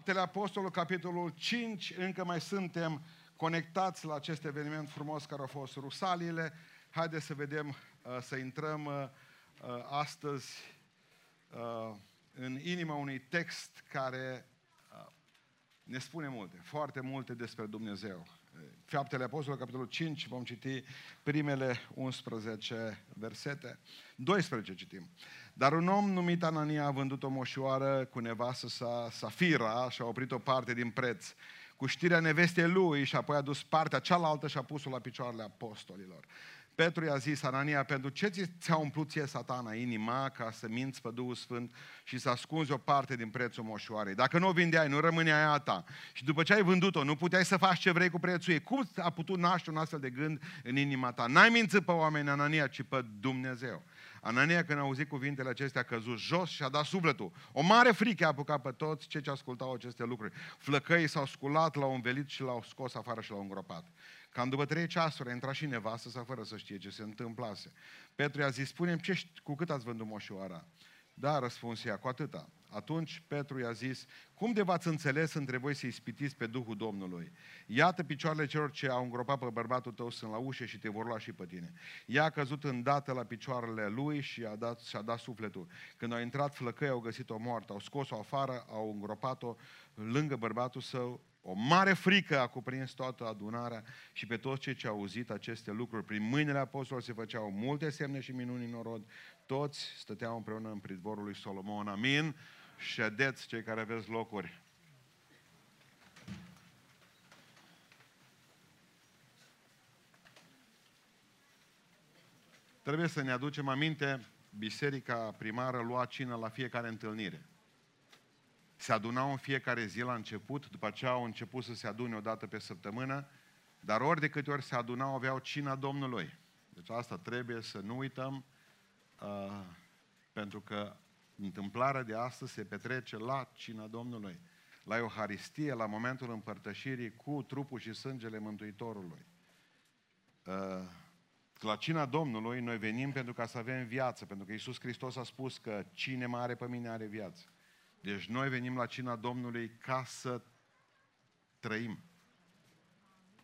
Faptele Apostolului, capitolul 5, încă mai suntem conectați la acest eveniment frumos care a fost Rusalile. Haideți să vedem, uh, să intrăm uh, uh, astăzi în inima unui text care ne spune multe, foarte multe despre Dumnezeu. Faptele Apostolului, capitolul 5, vom citi primele 11 versete. 12 citim. Dar un om numit Anania a vândut o moșoară cu nevastă sa Safira și a oprit o parte din preț cu știrea nevestei lui și apoi a dus partea cealaltă și a pus-o la picioarele apostolilor. Petru i-a zis, Anania, pentru ce ți-a umplut ție satana inima ca să minți pe Duhul Sfânt și să ascunzi o parte din prețul moșoarei? Dacă nu o vindeai, nu rămânea a ta. Și după ce ai vândut-o, nu puteai să faci ce vrei cu prețul ei. Cum a putut naște un astfel de gând în inima ta? N-ai mințit pe oameni, Anania, ci pe Dumnezeu. Anania, când a auzit cuvintele acestea, a căzut jos și a dat sufletul. O mare frică a apucat pe toți cei ce ascultau aceste lucruri. Flăcăii s-au sculat, l-au învelit și l-au scos afară și l-au îngropat. Cam după trei ceasuri a intrat și nevastă sa fără să știe ce se întâmplase. Petru i-a zis, spune ce, cu cât ați vândut moșioara? Da, răspuns ea, cu atâta. Atunci Petru i-a zis, cum de v-ați înțeles între voi să ispitiți pe Duhul Domnului? Iată picioarele celor ce au îngropat pe bărbatul tău sunt la ușă și te vor lua și pe tine. Ea a căzut îndată la picioarele lui și a dat, și-a dat sufletul. Când au intrat flăcăi, au găsit-o moartă, au scos-o afară, au îngropat-o lângă bărbatul său. O mare frică a cuprins toată adunarea și pe toți cei ce au auzit aceste lucruri. Prin mâinile apostolilor se făceau multe semne și minuni în orod. Toți stăteau împreună în pridvorul lui Solomon. Amin ședeți cei care aveți locuri. Trebuie să ne aducem aminte, biserica primară lua cină la fiecare întâlnire. Se adunau în fiecare zi la început, după aceea au început să se adune o dată pe săptămână, dar ori de câte ori se adunau, aveau cina Domnului. Deci asta trebuie să nu uităm, uh, pentru că Întâmplarea de astăzi se petrece la cina Domnului, la Euharistie, la momentul împărtășirii cu trupul și sângele Mântuitorului. Uh, la cina Domnului noi venim pentru ca să avem viață, pentru că Iisus Hristos a spus că cine mă are pe mine are viață. Deci noi venim la cina Domnului ca să trăim.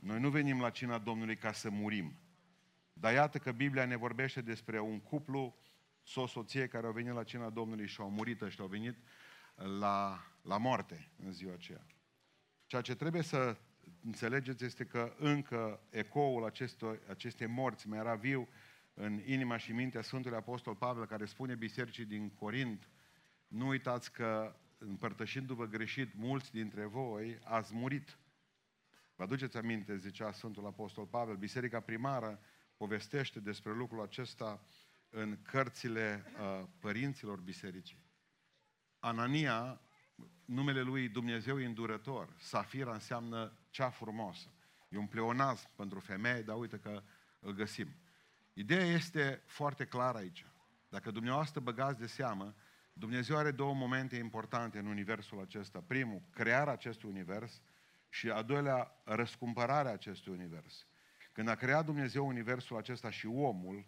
Noi nu venim la cina Domnului ca să murim. Dar iată că Biblia ne vorbește despre un cuplu soție care au venit la cina Domnului și au murit și au venit la, la moarte în ziua aceea. Ceea ce trebuie să înțelegeți este că încă ecoul acestor, acestei morți mai era viu în inima și mintea Sfântului Apostol Pavel, care spune bisericii din Corint, nu uitați că împărtășindu-vă greșit, mulți dintre voi ați murit. Vă aduceți aminte, zicea Sfântul Apostol Pavel, biserica primară povestește despre lucrul acesta în cărțile uh, părinților bisericii. Anania, numele lui Dumnezeu îndurător. Safira înseamnă cea frumoasă. E un pleonaz pentru femei, dar uite că îl găsim. Ideea este foarte clară aici. Dacă dumneavoastră băgați de seamă, Dumnezeu are două momente importante în universul acesta. Primul, crearea acestui univers și a doilea, răscumpărarea acestui univers. Când a creat Dumnezeu universul acesta și omul,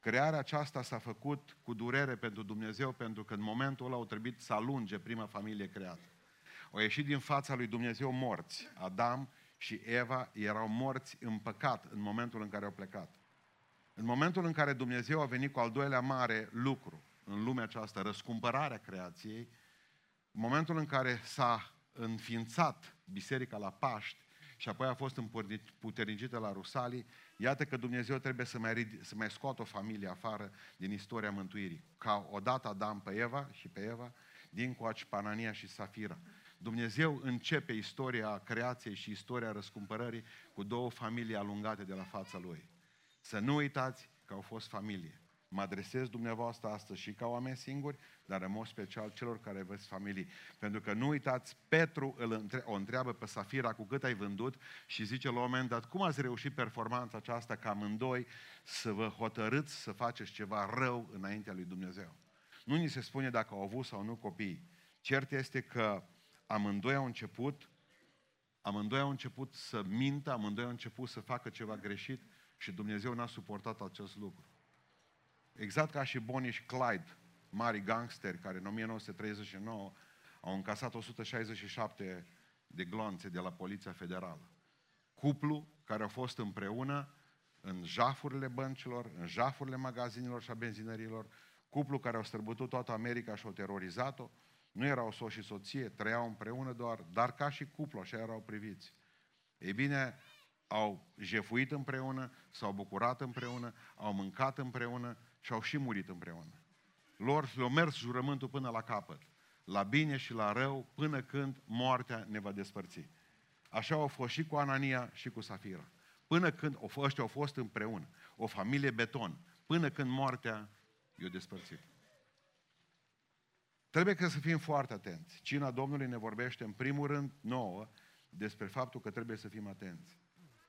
Crearea aceasta s-a făcut cu durere pentru Dumnezeu, pentru că în momentul ăla au trebuit să alunge prima familie creată. Au ieșit din fața lui Dumnezeu morți. Adam și Eva erau morți în păcat în momentul în care au plecat. În momentul în care Dumnezeu a venit cu al doilea mare lucru în lumea aceasta, răscumpărarea creației, în momentul în care s-a înființat biserica la Paști și apoi a fost împuternicită la Rusalii, Iată că Dumnezeu trebuie să mai, să mai scoată o familie afară din istoria mântuirii. Ca odată Adam pe Eva și pe Eva, din coaci Panania și Safira. Dumnezeu începe istoria creației și istoria răscumpărării cu două familii alungate de la fața Lui. Să nu uitați că au fost familie. Mă adresez dumneavoastră astăzi și ca oameni singuri, dar în mod special celor care aveți familii. Pentru că nu uitați, Petru îl între- o întreabă pe Safira cu cât ai vândut și zice la un moment dat, cum ați reușit performanța aceasta ca amândoi să vă hotărâți să faceți ceva rău înaintea lui Dumnezeu. Nu ni se spune dacă au avut sau nu copii. Cert este că amândoi au început, amândoi au început să mintă, amândoi au început să facă ceva greșit și Dumnezeu n-a suportat acest lucru. Exact ca și Bonnie și Clyde, mari gangsteri care în 1939 Au încasat 167 de glonțe de la Poliția Federală. Cuplu care au fost împreună în jafurile băncilor, în jafurile magazinilor și a benzinărilor, cuplu care au străbătut toată America și au terorizat-o, nu erau soț și soție, trăiau împreună doar, dar ca și cuplu, așa erau priviți. Ei bine, au jefuit împreună, s-au bucurat împreună, au mâncat împreună și au și murit împreună. Lor le-au mers jurământul până la capăt, la bine și la rău, până când moartea ne va despărți. Așa au fost și cu Anania și cu Safira. Până când ăștia au fost împreună, o familie beton, până când moartea i-a despărțit. Trebuie că să fim foarte atenți. Cina Domnului ne vorbește în primul rând nouă despre faptul că trebuie să fim atenți.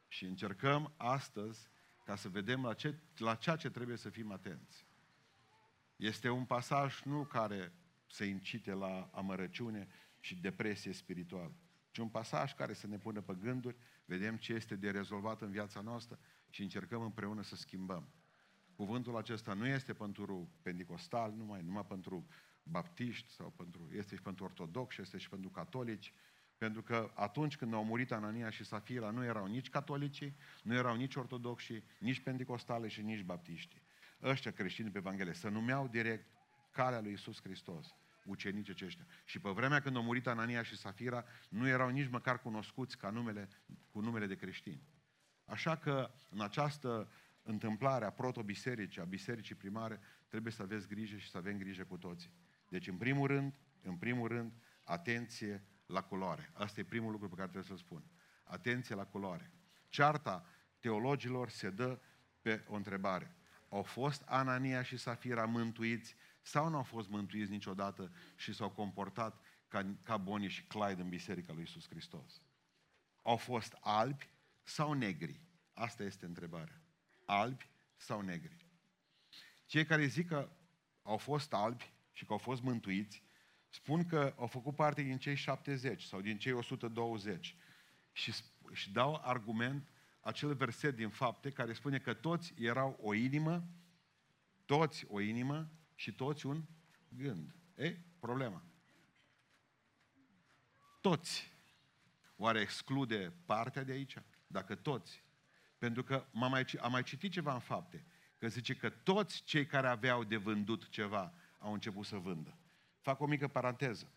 Și încercăm astăzi ca să vedem la, ce, la ceea ce trebuie să fim atenți. Este un pasaj nu care să incite la amărăciune și depresie spirituală, ci un pasaj care să ne pună pe gânduri, vedem ce este de rezolvat în viața noastră și încercăm împreună să schimbăm. Cuvântul acesta nu este pentru pentecostal, numai, numai pentru baptiști sau pentru, este și pentru ortodoxi, este și pentru catolici, pentru că atunci când au murit Anania și Safira, nu erau nici catolici, nu erau nici ortodoxi, nici pentecostale și nici baptiști. Ăștia creștini pe Evanghelie să numeau direct calea lui Isus Hristos, ucenici aceștia. Și pe vremea când au murit Anania și Safira, nu erau nici măcar cunoscuți ca numele, cu numele de creștini. Așa că în această întâmplare a proto-bisericii, a bisericii primare, trebuie să aveți grijă și să avem grijă cu toții. Deci, în primul rând, în primul rând, atenție la culoare. Asta e primul lucru pe care trebuie să-l spun. Atenție la culoare. Cearta teologilor se dă pe o întrebare. Au fost Anania și Safira mântuiți sau nu au fost mântuiți niciodată și s-au comportat ca, ca Bonnie și Clyde în Biserica lui Isus Hristos? Au fost albi sau negri? Asta este întrebarea. Albi sau negri? Cei care zic că au fost albi și că au fost mântuiți, spun că au făcut parte din cei 70 sau din cei 120 și, și dau argument acel verset din fapte care spune că toți erau o inimă, toți o inimă și toți un gând. E, problema. Toți. Oare exclude partea de aici? Dacă toți. Pentru că am mai, am mai citit ceva în fapte, că zice că toți cei care aveau de vândut ceva au început să vândă. Fac o mică paranteză.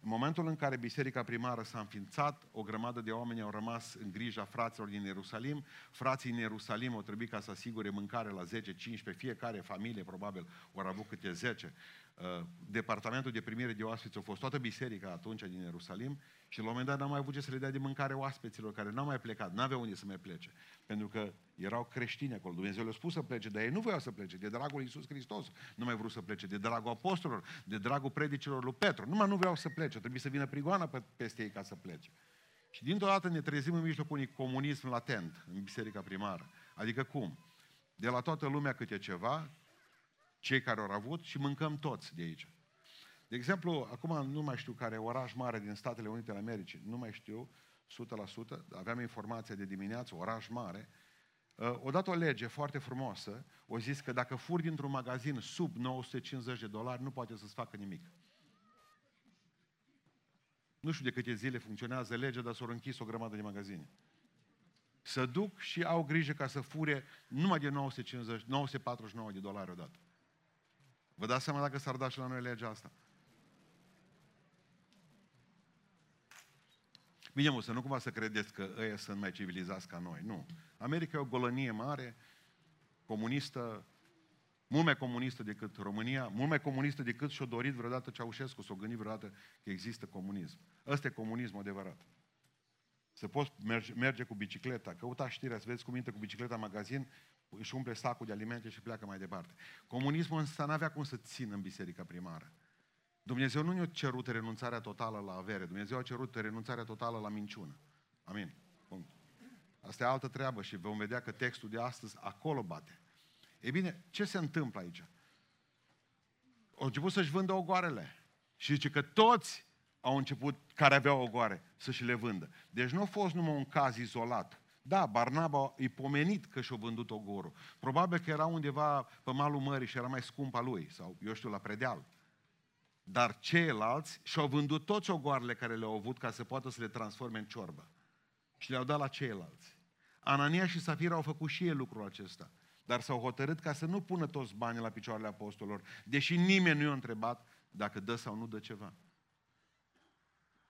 În momentul în care biserica primară s-a înființat, o grămadă de oameni au rămas în grija fraților din Ierusalim. Frații din Ierusalim au trebuit ca să asigure mâncare la 10-15, fiecare familie probabil au avut câte 10. Uh, departamentul de primire de oaspeți a fost toată biserica atunci din Ierusalim și la un moment dat n-au mai avut ce să le dea de mâncare oaspeților care n-au mai plecat, n-aveau unde să mai plece. Pentru că erau creștini acolo. Dumnezeu le-a spus să plece, dar ei nu voiau să plece. De dragul Iisus Hristos nu mai vrut să plece. De dragul apostolilor, de dragul predicilor lui Petru. Numai nu vreau să plece. Trebuie să vină prigoana peste ei ca să plece. Și dintr-o dată ne trezim în mijlocul unui comunism latent în biserica primară. Adică cum? De la toată lumea câte ceva, cei care au avut și mâncăm toți de aici. De exemplu, acum nu mai știu care oraș mare din Statele Unite ale Americii, nu mai știu 100%, aveam informația de dimineață, oraș mare, uh, o dat o lege foarte frumoasă, o zis că dacă furi dintr-un magazin sub 950 de dolari, nu poate să-ți facă nimic. Nu știu de câte zile funcționează legea, dar s-au închis o grămadă de magazine. Să duc și au grijă ca să fure numai de 950, 949 de dolari odată. Vă dați seama dacă s-ar da și la noi legea asta? Bine, mă, să nu cumva să credeți că ăia sunt mai civilizați ca noi. Nu. America e o golănie mare, comunistă, mult mai comunistă decât România, mult mai comunistă decât și-o dorit vreodată Ceaușescu, s-o gândit vreodată că există comunism. Ăsta e comunismul adevărat. Să poți merge, merge cu bicicleta, căuta știrea, să vezi cum intră cu bicicleta în magazin, își umple sacul de alimente și pleacă mai departe. Comunismul ăsta n-avea cum să țină în biserica primară. Dumnezeu nu ne-a cerut renunțarea totală la avere, Dumnezeu a cerut renunțarea totală la minciună. Amin. Punct. Asta e altă treabă și vom vedea că textul de astăzi acolo bate. E bine, ce se întâmplă aici? Au început să-și vândă ogoarele. Și zice că toți au început, care aveau ogoare, să-și le vândă. Deci nu a fost numai un caz izolat. Da, Barnaba e pomenit că și-a vândut ogorul. Probabil că era undeva pe malul mării și era mai scump a lui, sau eu știu, la predeal. Dar ceilalți și-au vândut toți ogoarele care le-au avut ca să poată să le transforme în ciorbă. Și le-au dat la ceilalți. Anania și Safira au făcut și ei lucrul acesta. Dar s-au hotărât ca să nu pună toți banii la picioarele apostolilor, deși nimeni nu i-a întrebat dacă dă sau nu dă ceva.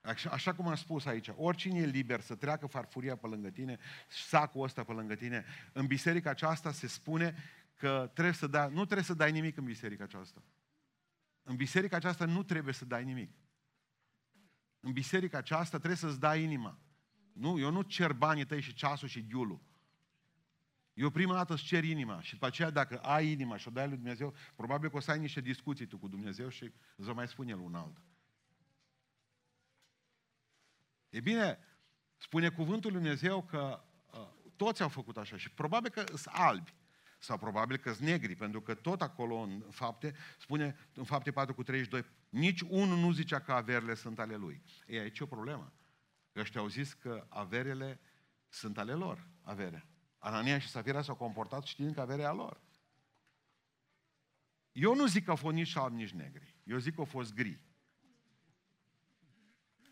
Așa, așa cum am spus aici, oricine e liber să treacă farfuria pe lângă tine, sacul ăsta pe lângă tine, în biserica aceasta se spune că trebuie să dai, nu trebuie să dai nimic în biserica aceasta. În biserica aceasta nu trebuie să dai nimic. În biserica aceasta trebuie să-ți dai inima. Nu, eu nu cer banii tăi și ceasul și ghiulul. Eu prima dată îți cer inima și după aceea dacă ai inima și o dai lui Dumnezeu, probabil că o să ai niște discuții tu cu Dumnezeu și îți va mai spune El un alt. E bine, spune cuvântul lui Dumnezeu că uh, toți au făcut așa și probabil că sunt albi sau probabil că sunt negri, pentru că tot acolo în fapte, spune în fapte 4 cu 32, nici unul nu zicea că averile sunt ale lui. E aici o problemă. Ăștia au zis că averele sunt ale lor, averea. Anania și Safira s-au comportat știind că averea lor. Eu nu zic că au fost nici albi, nici negri. Eu zic că au fost gri.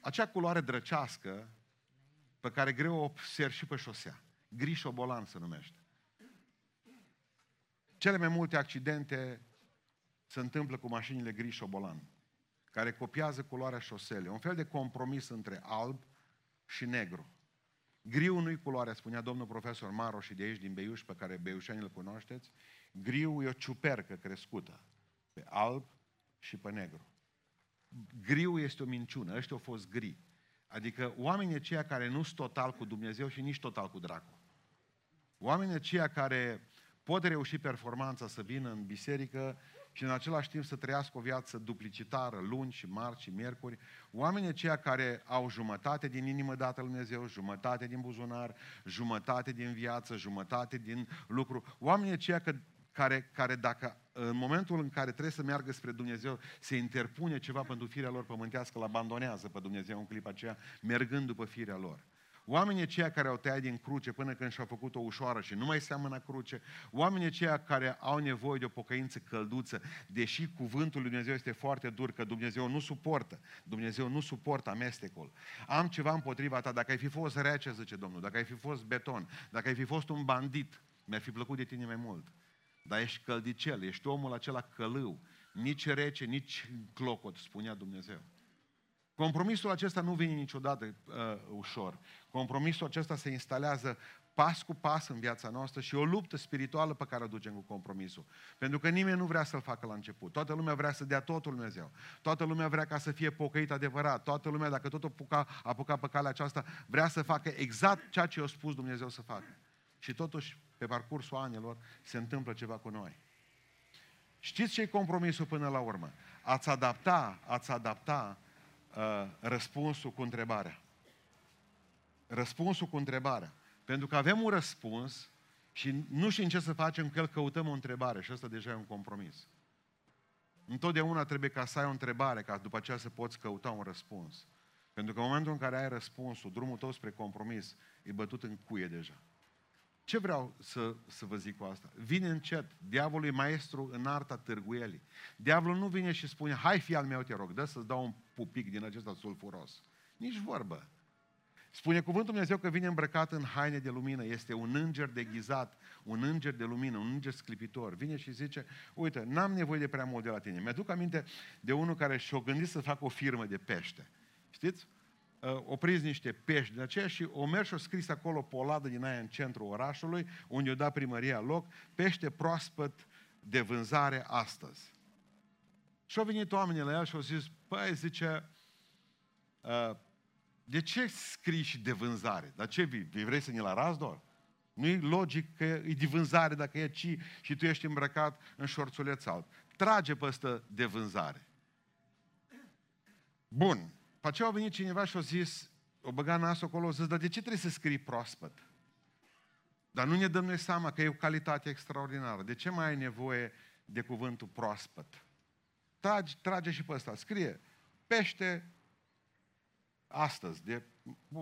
Acea culoare drăcească pe care greu o observ și pe șosea. Gri șobolan se numește. Cele mai multe accidente se întâmplă cu mașinile gri șobolan, care copiază culoarea șoselei. Un fel de compromis între alb și negru. Griu nu-i culoarea, spunea domnul profesor Maro și de aici din Beiuș, pe care beiușanii îl cunoașteți. Griu e o ciupercă crescută pe alb și pe negru. Griu este o minciună, ăștia au fost gri. Adică oamenii aceia care nu sunt total cu Dumnezeu și nici total cu dracu. Oamenii aceia care pot reuși performanța să vină în biserică și în același timp să trăiască o viață duplicitară, luni și marți și miercuri. Oamenii aceia care au jumătate din inimă dată lui Dumnezeu, jumătate din buzunar, jumătate din viață, jumătate din lucru. Oamenii aceia că, care, care dacă în momentul în care trebuie să meargă spre Dumnezeu, se interpune ceva pentru firea lor pământească, îl abandonează pe Dumnezeu în clipa aceea, mergând după firea lor. Oamenii aceia care au tăiat din cruce până când și-au făcut o ușoară și nu mai seamănă cruce, oamenii aceia care au nevoie de o pocăință călduță, deși cuvântul lui Dumnezeu este foarte dur, că Dumnezeu nu suportă, Dumnezeu nu suportă amestecul. Am ceva împotriva ta, dacă ai fi fost rece, zice Domnul, dacă ai fi fost beton, dacă ai fi fost un bandit, mi-ar fi plăcut de tine mai mult. Dar ești căldicel, ești omul acela călău, nici rece, nici clocot, spunea Dumnezeu. Compromisul acesta nu vine niciodată uh, ușor. Compromisul acesta se instalează pas cu pas în viața noastră și o luptă spirituală pe care o ducem cu compromisul. Pentru că nimeni nu vrea să-l facă la început. Toată lumea vrea să dea totul Dumnezeu. Toată lumea vrea ca să fie pocăit adevărat. Toată lumea, dacă tot apuca, apuca pe calea aceasta, vrea să facă exact ceea ce i-a spus Dumnezeu să facă. Și totuși, pe parcursul anilor, se întâmplă ceva cu noi. Știți ce e compromisul până la urmă? Ați adapta, ați adapta uh, răspunsul cu întrebarea. Răspunsul cu întrebarea. Pentru că avem un răspuns și nu știm ce să facem că el căutăm o întrebare și asta deja e un compromis. Întotdeauna trebuie ca să ai o întrebare, ca după aceea să poți căuta un răspuns. Pentru că în momentul în care ai răspunsul, drumul tău spre compromis e bătut în cuie deja. Ce vreau să, să vă zic cu asta? Vine încet. Diavolul e maestru în arta târguielii. Diavolul nu vine și spune, hai fi al meu, te rog, dă să-ți dau un pupic din acesta sulfuros. Nici vorbă. Spune cuvântul Dumnezeu că vine îmbrăcat în haine de lumină, este un înger deghizat, un înger de lumină, un înger sclipitor. Vine și zice, uite, n-am nevoie de prea mult de la tine. Mi-aduc aminte de unul care și-a gândit să facă o firmă de pește. Știți? Uh, opriți niște pești de aceea și o mers și o scris acolo pe o ladă din aia în centrul orașului, unde o da primăria loc, pește proaspăt de vânzare astăzi. Și au venit oamenii la el și au zis, păi, zice, uh, de ce scrii și de vânzare? Dar ce vii? Vrei să ne-l arăți doar? Nu e logic că e de vânzare dacă e ci și tu ești îmbrăcat în șorțuleț alb. Trage pe ăsta de vânzare. Bun. Pe aceea a venit cineva și a zis, o băga nasul acolo, a zis, dar de ce trebuie să scrii proaspăt? Dar nu ne dăm noi seama că e o calitate extraordinară. De ce mai ai nevoie de cuvântul proaspăt? Trage, trage și pe ăsta, scrie pește astăzi, de,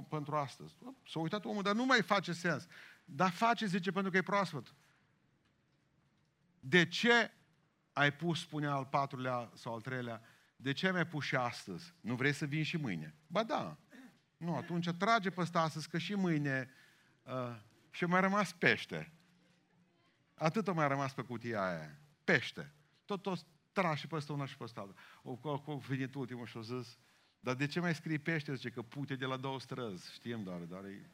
pentru astăzi. S-a uitat omul, dar nu mai face sens. Dar face, zice, pentru că e proaspăt. De ce ai pus, spunea al patrulea sau al treilea, de ce mi-ai pus și astăzi? Nu vrei să vin și mâine? Ba da. Nu, atunci trage pe ăsta astăzi, că și mâine uh, și mai rămas pește. Atât o mai rămas pe cutia aia. Pește. Tot, tot tragi și pe ăsta una și pe ăsta. O, o, o venit ultimul și o zis, dar de ce mai scrii pește? Zice că pute de la două străzi. Știm doar, doar e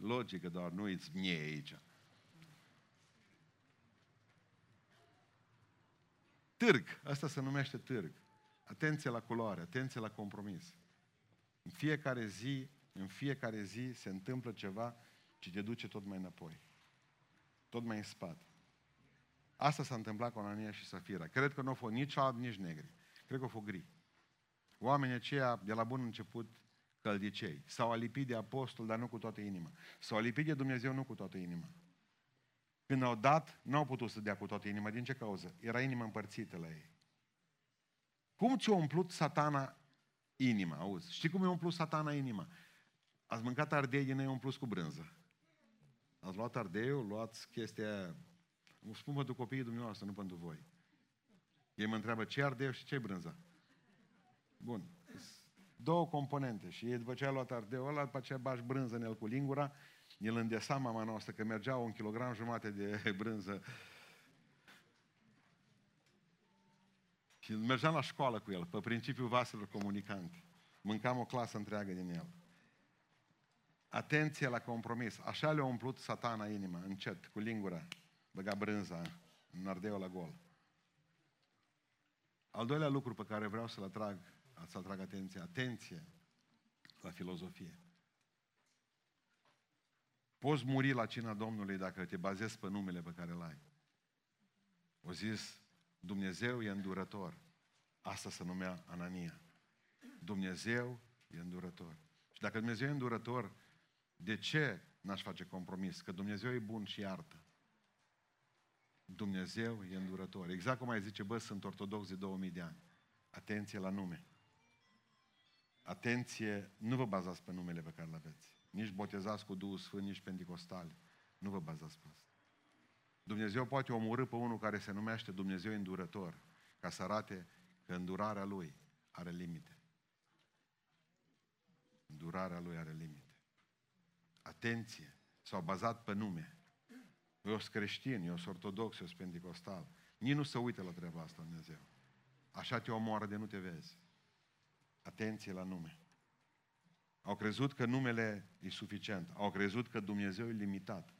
logică, doar nu îți mie aici. Târg. Asta se numește târg. Atenție la culoare, atenție la compromis. În fiecare zi, în fiecare zi se întâmplă ceva ce te duce tot mai înapoi. Tot mai în spate. Asta s-a întâmplat cu Anania și Safira. Cred că nu au fost nici alb, nici negri. Cred că au fost gri. Oamenii aceia, de la bun început, căldicei. S-au alipit de apostol, dar nu cu toată inima. S-au alipit de Dumnezeu, nu cu toată inima. Când au dat, nu au putut să dea cu toată inima. Din ce cauză? Era inima împărțită la ei. Cum ți-a umplut satana inima? Auzi, știi cum i-a umplut satana inima? Ați mâncat ardei din ei umplut cu brânză. Ați luat ardeiul, luați chestia Nu spun pentru copiii dumneavoastră, nu pentru voi. Ei mă întreabă ce ardeu și ce brânză. Bun. Două componente. Și ei după ce a luat ardeul ăla, după aceea bași brânză în el cu lingura, el îndesa mama noastră că mergea un kilogram jumate de brânză Și mergeam la școală cu el, pe principiul vaselor comunicante. Mâncam o clasă întreagă din el. Atenție la compromis. Așa le-a umplut satana inima, încet, cu lingura. Băga brânza în ardeu la gol. Al doilea lucru pe care vreau să-l atrag, să atrag atenție, atenție la filozofie. Poți muri la cina Domnului dacă te bazezi pe numele pe care îl ai. O zis Dumnezeu e îndurător. Asta se numea Anania. Dumnezeu e îndurător. Și dacă Dumnezeu e îndurător, de ce n-aș face compromis? Că Dumnezeu e bun și iartă. Dumnezeu e îndurător. Exact cum ai zice, bă, sunt ortodox de 2000 de ani. Atenție la nume. Atenție, nu vă bazați pe numele pe care îl aveți. Nici botezați cu Duhul Sfânt, nici pentecostali. Nu vă bazați pe asta. Dumnezeu poate omorâ pe unul care se numește Dumnezeu îndurător, ca să arate că îndurarea Lui are limite. Îndurarea Lui are limite. Atenție! S-au bazat pe nume. Eu sunt creștin, eu sunt ortodox, eu sunt pentecostal. Nici nu se uită la treaba asta Dumnezeu. Așa te omoară de nu te vezi. Atenție la nume. Au crezut că numele e suficient. Au crezut că Dumnezeu e limitat.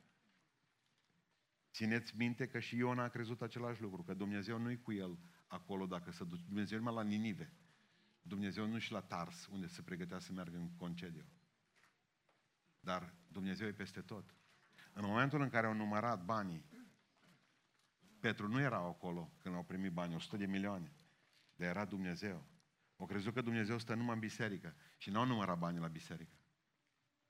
Țineți minte că și Iona a crezut același lucru, că Dumnezeu nu-i cu el acolo dacă se duce. Dumnezeu numai la Ninive. Dumnezeu nu și la Tars, unde se pregătea să meargă în concediu. Dar Dumnezeu e peste tot. În momentul în care au numărat banii, Petru nu era acolo când au primit banii, 100 de milioane, dar era Dumnezeu. Au crezut că Dumnezeu stă numai în biserică și nu au numărat banii la biserică.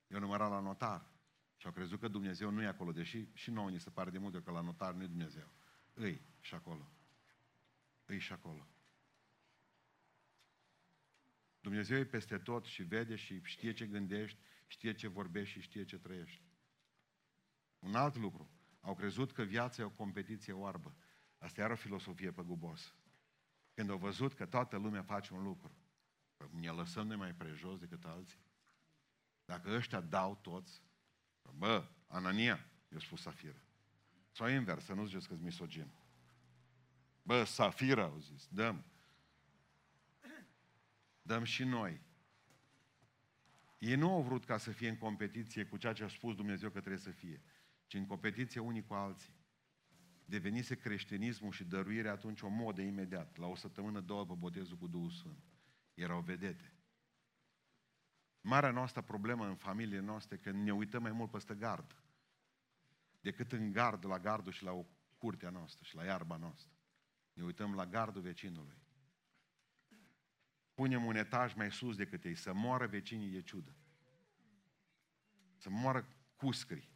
Eu numărat la notar. Și au crezut că Dumnezeu nu e acolo, deși și nouă ni se pare de multe că la notar nu e Dumnezeu. Îi și acolo. Îi și acolo. Dumnezeu e peste tot și vede și știe ce gândești, știe ce vorbești și știe ce trăiești. Un alt lucru. Au crezut că viața e o competiție oarbă. Asta era o filosofie pe gubos. Când au văzut că toată lumea face un lucru, ne lăsăm de mai prejos decât alții. Dacă ăștia dau toți, Bă, Anania, i-a spus Safira. Sau invers, să nu ziceți că misogin. Bă, Safira, au zis, dăm. Dăm și noi. Ei nu au vrut ca să fie în competiție cu ceea ce a spus Dumnezeu că trebuie să fie, ci în competiție unii cu alții. Devenise creștinismul și dăruirea atunci o modă imediat, la o săptămână, două pe botezul cu Duhul Sfânt. Erau vedete. Marea noastră problemă în familie noastre că ne uităm mai mult peste gard decât în gard, la gardul și la o curtea noastră și la iarba noastră. Ne uităm la gardul vecinului. Punem un etaj mai sus decât ei, să moară vecinii de ciudă. Să moară cuscri.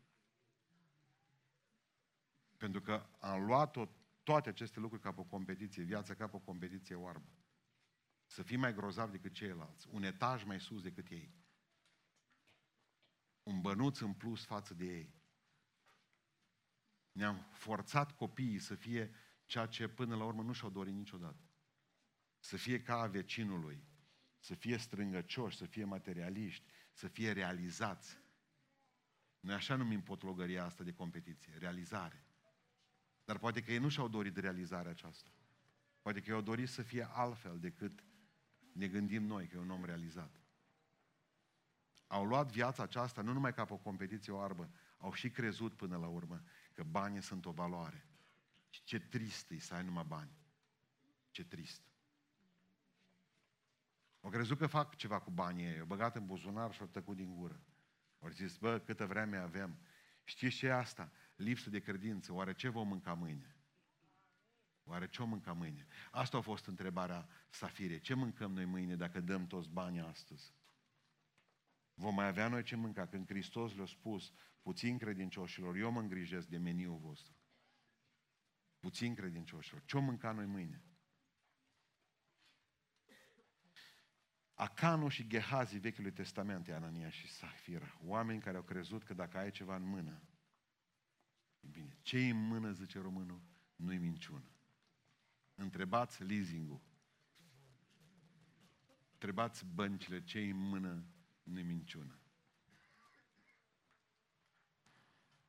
Pentru că am luat toate aceste lucruri ca pe o competiție, viața ca pe o competiție oarbă. Să fii mai grozav decât ceilalți, un etaj mai sus decât ei. Un bănuț în plus față de ei. Ne-am forțat copiii să fie ceea ce până la urmă nu și-au dorit niciodată. să fie ca a vecinului, să fie strângăcioși, să fie materialiști, să fie realizați. Noi așa numim potlogăria asta de competiție, realizare. Dar poate că ei nu și-au dorit realizarea aceasta. Poate că ei au dorit să fie altfel decât ne gândim noi, că e un om realizat. Au luat viața aceasta nu numai ca pe o competiție oarbă, au și crezut până la urmă că banii sunt o valoare. Ce trist e să ai numai bani. Ce trist. Au crezut că fac ceva cu banii ei, au băgat în buzunar și au tăcut din gură. Au zis, bă, câtă vreme avem. Știți ce e asta? Lipsă de credință. Oare ce vom mânca mâine? Oare ce o mânca mâine? Asta a fost întrebarea Safire. Ce mâncăm noi mâine dacă dăm toți banii astăzi? Vom mai avea noi ce mânca când Hristos le-a spus puțin credincioșilor, eu mă îngrijesc de meniul vostru. Puțin credincioșilor. Ce o mânca noi mâine? Acanu și Gehazi Vechiului Testament, Anania și Safira, oameni care au crezut că dacă ai ceva în mână, bine, ce în mână, zice românul, nu-i minciună. Întrebați leasing-ul. Întrebați băncile ce în mână, nu-i minciună.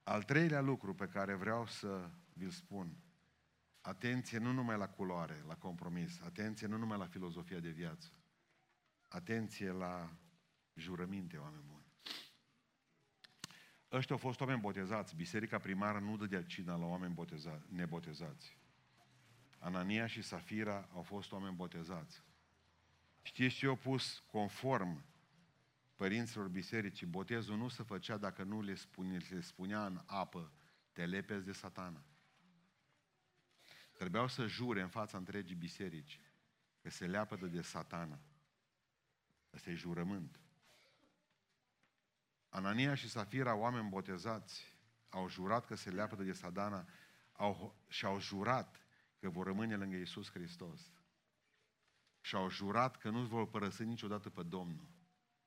Al treilea lucru pe care vreau să vi-l spun, atenție nu numai la culoare, la compromis, atenție nu numai la filozofia de viață, atenție la jurăminte, oameni buni. Ăștia au fost oameni botezați. Biserica primară nu dădea cina la oameni boteza- nebotezați. Anania și Safira au fost oameni botezați. Știți ce au pus conform părinților bisericii? Botezul nu se făcea dacă nu le, spune, le spunea în apă, te lepezi de satana. Trebuiau să jure în fața întregii biserici că se leapădă de satana. Asta e jurământ. Anania și Safira, oameni botezați, au jurat că se leapădă de sadana au, și au jurat că vor rămâne lângă Iisus Hristos. Și au jurat că nu vor părăsi niciodată pe Domnul.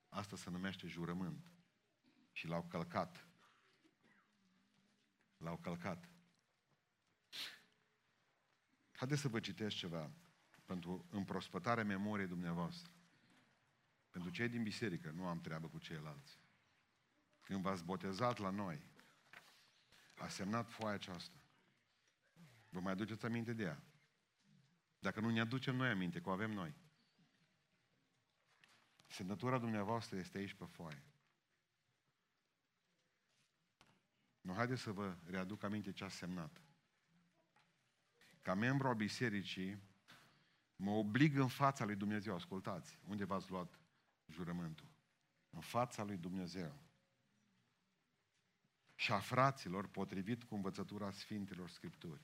Asta se numește jurământ. Și l-au călcat. L-au călcat. Haideți să vă citesc ceva pentru împrospătarea memoriei dumneavoastră. Pentru cei din biserică, nu am treabă cu ceilalți. Când v-ați botezat la noi, a semnat foaia aceasta. Vă mai aduceți aminte de ea? Dacă nu ne aducem noi aminte, că o avem noi. Semnătura dumneavoastră este aici pe foaie. Nu, haideți să vă readuc aminte ce a semnat. Ca membru al bisericii, mă oblig în fața lui Dumnezeu, ascultați, unde v-ați luat jurământul? În fața lui Dumnezeu. Și a fraților, potrivit cu învățătura Sfintelor Scripturi.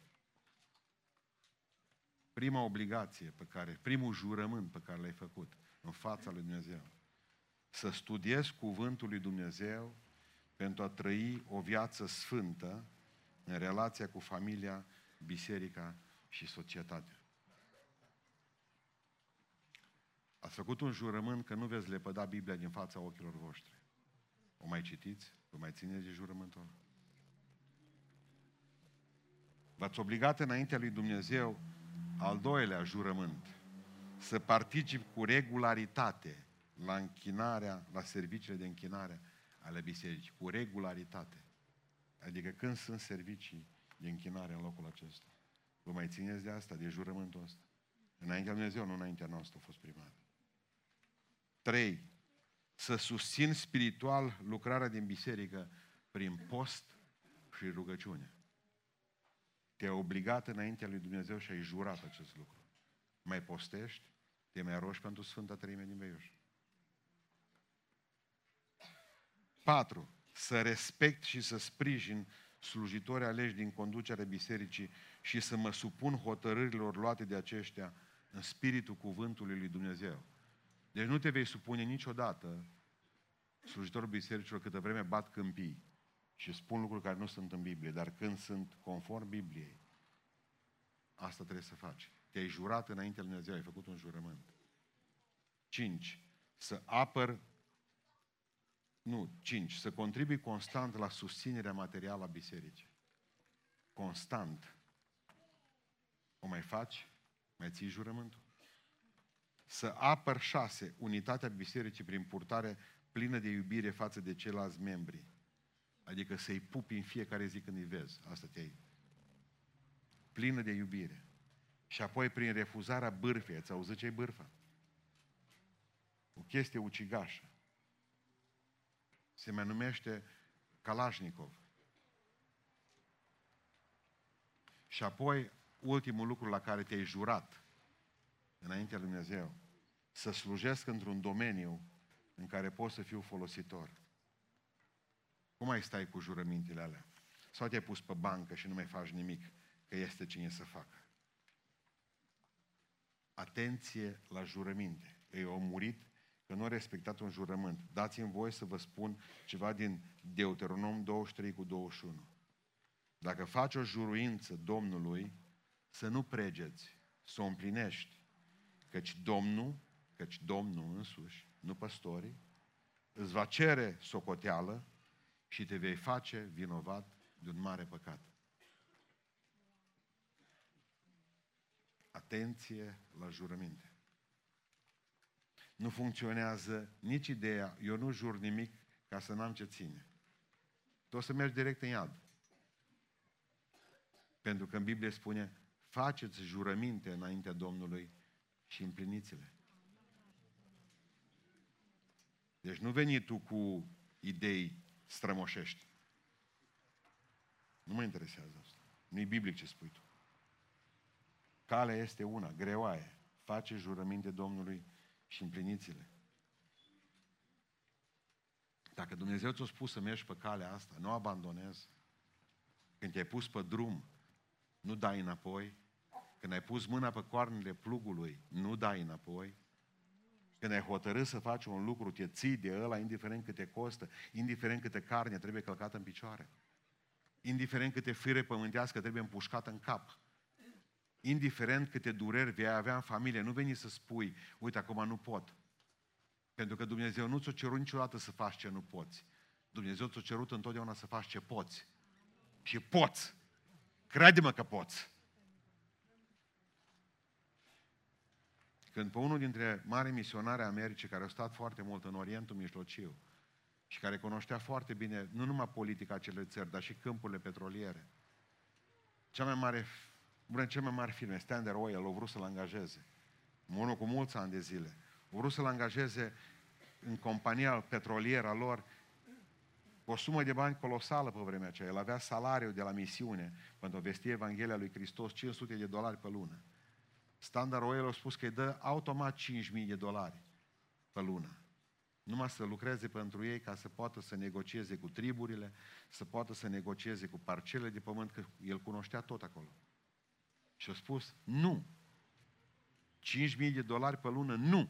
Prima obligație pe care, primul jurământ pe care l-ai făcut în fața lui Dumnezeu. Să studiezi cuvântul lui Dumnezeu pentru a trăi o viață sfântă în relația cu familia, biserica și societatea. Ați făcut un jurământ că nu veți lepăda Biblia din fața ochilor voștri. O mai citiți? Vă mai țineți de jurământul V-ați obligat înaintea lui Dumnezeu al doilea jurământ. Să particip cu regularitate la închinarea, la serviciile de închinare ale bisericii. Cu regularitate. Adică când sunt servicii de închinare în locul acesta. Vă mai țineți de asta, de jurământul ăsta. Înaintea lui Dumnezeu, nu înaintea noastră a fost primar. 3. Să susțin spiritual lucrarea din biserică prin post și rugăciune. Te-ai obligat înaintea lui Dumnezeu și ai jurat acest lucru. Mai postești, te mai roși pentru Sfânta Treime din Beiuș. 4. Să respect și să sprijin slujitori aleși din conducerea bisericii și să mă supun hotărârilor luate de aceștia în spiritul cuvântului lui Dumnezeu. Deci nu te vei supune niciodată slujitorul bisericilor câtă vreme bat câmpii și spun lucruri care nu sunt în Biblie, dar când sunt conform Bibliei, asta trebuie să faci. Te-ai jurat înainte lui Dumnezeu, ai făcut un jurământ. 5. Să apăr nu, 5. Să contribui constant la susținerea materială a bisericii. Constant. O mai faci? Mai ții jurământul? să apăr șase, unitatea bisericii prin purtare plină de iubire față de ceilalți membri. Adică să-i pupi în fiecare zi când îi vezi. Asta te-ai. Plină de iubire. Și apoi prin refuzarea bârfei. Ați auzit ce-i bârfa? O chestie ucigașă. Se mai numește Kalashnikov. Și apoi, ultimul lucru la care te-ai jurat înaintea lui Dumnezeu, să slujesc într-un domeniu în care pot să fiu folositor. Cum mai stai cu jurămintele alea? Sau te-ai pus pe bancă și nu mai faci nimic, că este cine să facă? Atenție la jurăminte. Ei au murit că nu a respectat un jurământ. Dați-mi voie să vă spun ceva din Deuteronom 23 cu 21. Dacă faci o juruință Domnului, să nu pregeți, să o împlinești. Căci Domnul, căci Domnul însuși, nu păstorii, îți va cere socoteală și te vei face vinovat de un mare păcat. Atenție la jurăminte. Nu funcționează nici ideea, eu nu jur nimic ca să n-am ce ține. Tu o să mergi direct în iad. Pentru că în Biblie spune, faceți jurăminte înaintea Domnului și împliniți-le. Deci nu veni tu cu idei strămoșești. Nu mă interesează asta. Nu-i biblic ce spui tu. Calea este una, greoaie. Face jurăminte Domnului și împliniți-le. Dacă Dumnezeu ți-a spus să mergi pe calea asta, nu abandonezi. Când te-ai pus pe drum, nu dai înapoi. Când ai pus mâna pe coarnele plugului, nu dai înapoi. Când ai hotărât să faci un lucru, te ții de ăla, indiferent cât te costă, indiferent câte carne trebuie călcată în picioare. Indiferent câte fire pământească trebuie împușcată în cap. Indiferent câte dureri vei avea în familie, nu veni să spui, uite, acum nu pot. Pentru că Dumnezeu nu ți-a cerut niciodată să faci ce nu poți. Dumnezeu ți-a cerut întotdeauna să faci ce poți. Și poți. Crede-mă că poți. Când pe unul dintre mari misionari Americii, care au stat foarte mult în Orientul Mijlociu și care cunoștea foarte bine nu numai politica acelei țări, dar și câmpurile petroliere, cea mai mare, una dintre cele mai mari firme, Standard Oil, au vrut să-l angajeze. Unul cu mulți ani de zile. Au vrut să-l angajeze în compania petrolieră a lor cu o sumă de bani colosală pe vremea aceea. El avea salariu de la misiune pentru a vesti Evanghelia lui Hristos 500 de dolari pe lună. Standard Oil a spus că îi dă automat 5.000 de dolari pe lună. Numai să lucreze pentru ei ca să poată să negocieze cu triburile, să poată să negocieze cu parcele de pământ, că el cunoștea tot acolo. Și a spus, nu. 5.000 de dolari pe lună, nu.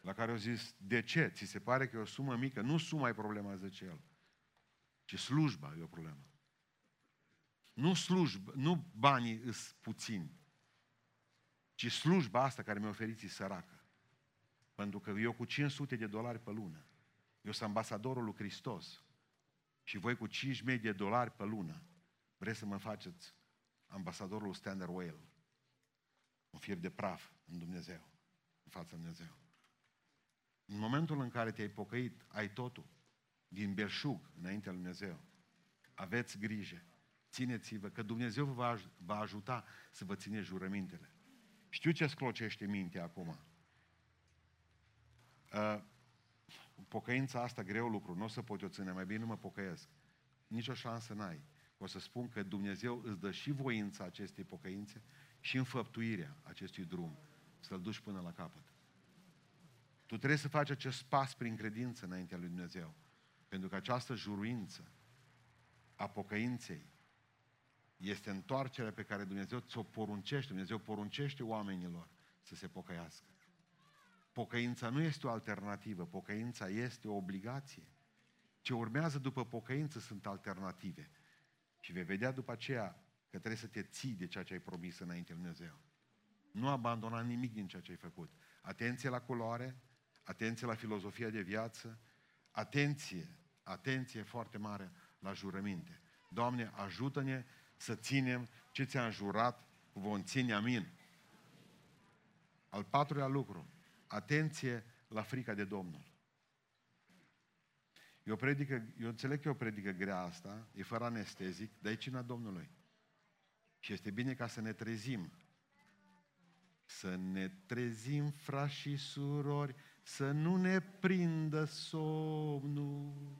La care au zis, de ce? Ți se pare că e o sumă mică? Nu suma e problema, zice el, ci slujba e o problemă. Nu slujba, nu banii îs puțini, ci slujba asta care mi-a oferit săracă. Pentru că eu cu 500 de dolari pe lună, eu sunt ambasadorul lui Hristos și voi cu 5.000 de dolari pe lună vreți să mă faceți ambasadorul Standard Oil, un fir de praf în Dumnezeu, în fața Dumnezeu. În momentul în care te-ai pocăit, ai totul, din belșug înaintea lui Dumnezeu. Aveți grijă, țineți-vă că Dumnezeu vă va ajuta să vă țineți jurămintele. Știu ce sclocește mintea acum. Uh, pocăința asta, greu lucru, nu o să pot o ține, mai bine nu mă pocăiesc. Nici o șansă n-ai. O să spun că Dumnezeu îți dă și voința acestei pocăințe și înfăptuirea acestui drum, să-l duci până la capăt. Tu trebuie să faci acest pas prin credință înaintea lui Dumnezeu. Pentru că această juruință a pocăinței este întoarcerea pe care Dumnezeu ți-o poruncește. Dumnezeu poruncește oamenilor să se pocăiască. Pocăința nu este o alternativă, pocăința este o obligație. Ce urmează după pocăință sunt alternative. Și vei vedea după aceea că trebuie să te ții de ceea ce ai promis înainte lui Dumnezeu. Nu abandona nimic din ceea ce ai făcut. Atenție la culoare, atenție la filozofia de viață, atenție, atenție foarte mare la jurăminte. Doamne, ajută-ne să ținem ce ți-am jurat, vom ține, amin. Al patrulea lucru, atenție la frica de Domnul. Eu, predică, eu înțeleg că e o predică grea asta, e fără anestezic, dar e cina Domnului. Și este bine ca să ne trezim. Să ne trezim, frați și surori, să nu ne prindă somnul,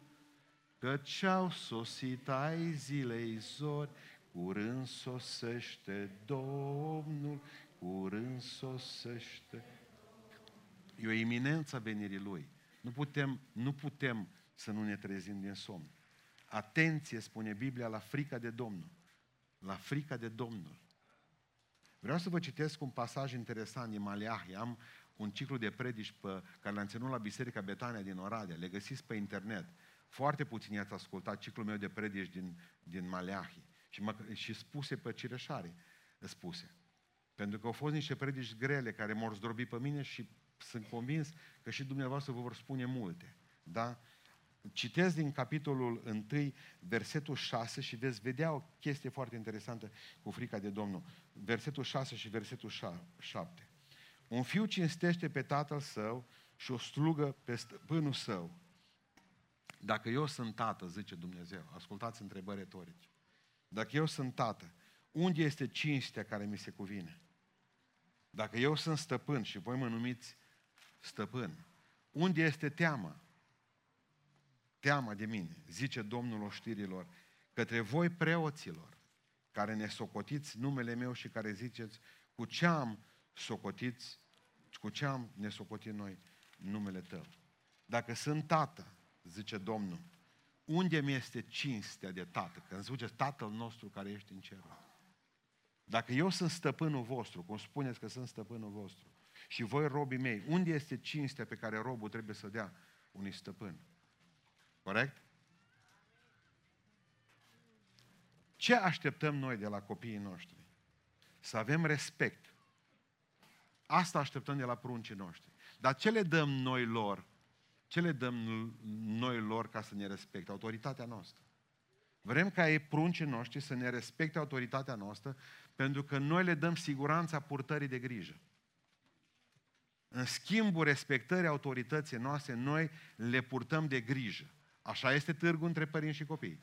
căci au sosit ai zilei zori, curând sosește Domnul, curând sosește. E o iminență a venirii Lui. Nu putem, nu putem să nu ne trezim din somn. Atenție, spune Biblia, la frica de Domnul. La frica de Domnul. Vreau să vă citesc un pasaj interesant din Maleahi. Am un ciclu de predici pe, care l-am ținut la Biserica Betania din Oradea. Le găsiți pe internet. Foarte puțin ați ascultat ciclul meu de predici din, din Maleahi. Și, mă, și spuse pe cireșare spuse. Pentru că au fost niște predici grele care m-au zdrobit pe mine și sunt convins că și dumneavoastră vă vor spune multe. Da? Citesc din capitolul 1, versetul 6 și veți vedea o chestie foarte interesantă cu frica de Domnul. Versetul 6 și versetul 7. Un fiu cinstește pe tatăl său și o slugă pe stăpânul său. Dacă eu sunt tată, zice Dumnezeu, ascultați întrebări retorice. Dacă eu sunt tată, unde este cinstea care mi se cuvine? Dacă eu sunt stăpân și voi mă numiți stăpân, unde este teama? Teama de mine, zice Domnul oștirilor, către voi preoților, care ne socotiți numele meu și care ziceți, cu ce am socotiți, cu ce am ne socotit noi numele tău. Dacă sunt tată, zice Domnul, unde mi este cinstea de tată? Când zice Tatăl nostru care ești în cer. Dacă eu sunt stăpânul vostru, cum spuneți că sunt stăpânul vostru, și voi robii mei, unde este cinstea pe care robul trebuie să dea unui stăpân? Corect? Ce așteptăm noi de la copiii noștri? Să avem respect. Asta așteptăm de la pruncii noștri. Dar ce le dăm noi lor? Ce le dăm noi lor ca să ne respecte? Autoritatea noastră. Vrem ca ei pruncii noștri să ne respecte autoritatea noastră pentru că noi le dăm siguranța purtării de grijă. În schimbul respectării autorității noastre, noi le purtăm de grijă. Așa este târgul între părinți și copii.